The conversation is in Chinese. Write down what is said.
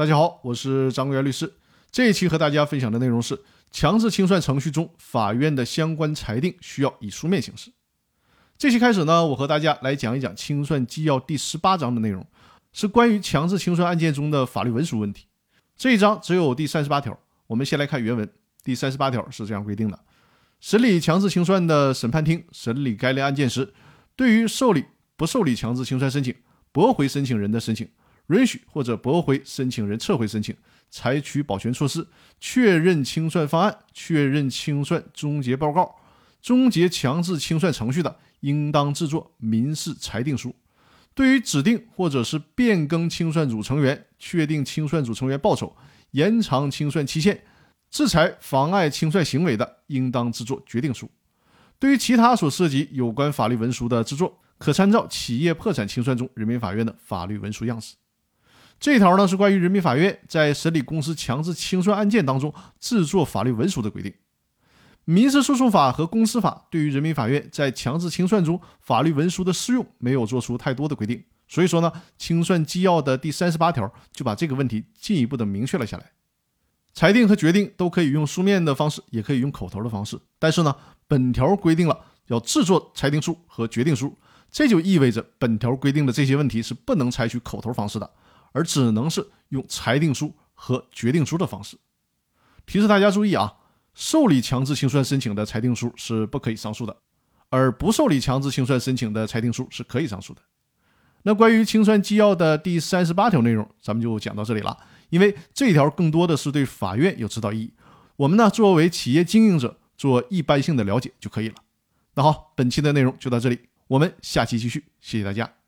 大家好，我是张国元律师。这一期和大家分享的内容是强制清算程序中法院的相关裁定需要以书面形式。这期开始呢，我和大家来讲一讲清算纪要第十八章的内容，是关于强制清算案件中的法律文书问题。这一章只有第三十八条，我们先来看原文。第三十八条是这样规定的：审理强制清算的审判庭审理该类案件时，对于受理、不受理强制清算申请、驳回申请人的申请。允许或者驳回申请人撤回申请，采取保全措施，确认清算方案，确认清算终结报告，终结强制清算程序的，应当制作民事裁定书。对于指定或者是变更清算组成员，确定清算组成员报酬，延长清算期限，制裁妨碍清算行为的，应当制作决定书。对于其他所涉及有关法律文书的制作，可参照企业破产清算中人民法院的法律文书样式。这条呢是关于人民法院在审理公司强制清算案件当中制作法律文书的规定。民事诉讼法和公司法对于人民法院在强制清算中法律文书的适用没有做出太多的规定，所以说呢，清算纪要的第三十八条就把这个问题进一步的明确了下来。裁定和决定都可以用书面的方式，也可以用口头的方式，但是呢，本条规定了要制作裁定书和决定书，这就意味着本条规定的这些问题是不能采取口头方式的。而只能是用裁定书和决定书的方式。提示大家注意啊，受理强制清算申请的裁定书是不可以上诉的，而不受理强制清算申请的裁定书是可以上诉的。那关于清算纪要的第三十八条内容，咱们就讲到这里了。因为这条更多的是对法院有指导意义，我们呢作为企业经营者做一般性的了解就可以了。那好，本期的内容就到这里，我们下期继续，谢谢大家。